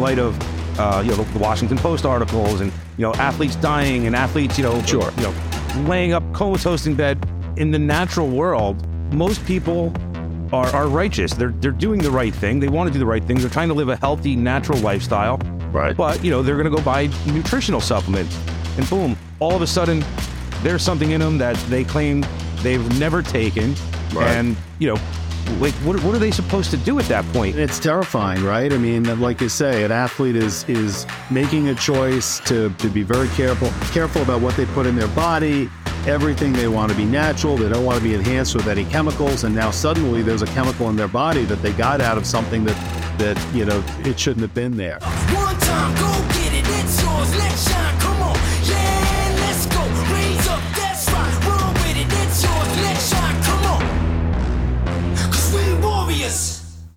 light of uh, you know the, Washington Post articles and you know athletes dying and athletes you know Sure. you know laying up comatose in bed in the natural world, most people are, are righteous. They're they're doing the right thing. They want to do the right thing. They're trying to live a healthy, natural lifestyle. Right. But you know they're going to go buy nutritional supplements, and boom, all of a sudden, there's something in them that they claim they've never taken, Right. and you know, like what what are they supposed to do at that point? It's terrifying, right? I mean, like you say, an athlete is is making a choice to, to be very careful careful about what they put in their body. Everything they want to be natural. They don't want to be enhanced with any chemicals. And now suddenly there's a chemical in their body that they got out of something that that you know it shouldn't have been there.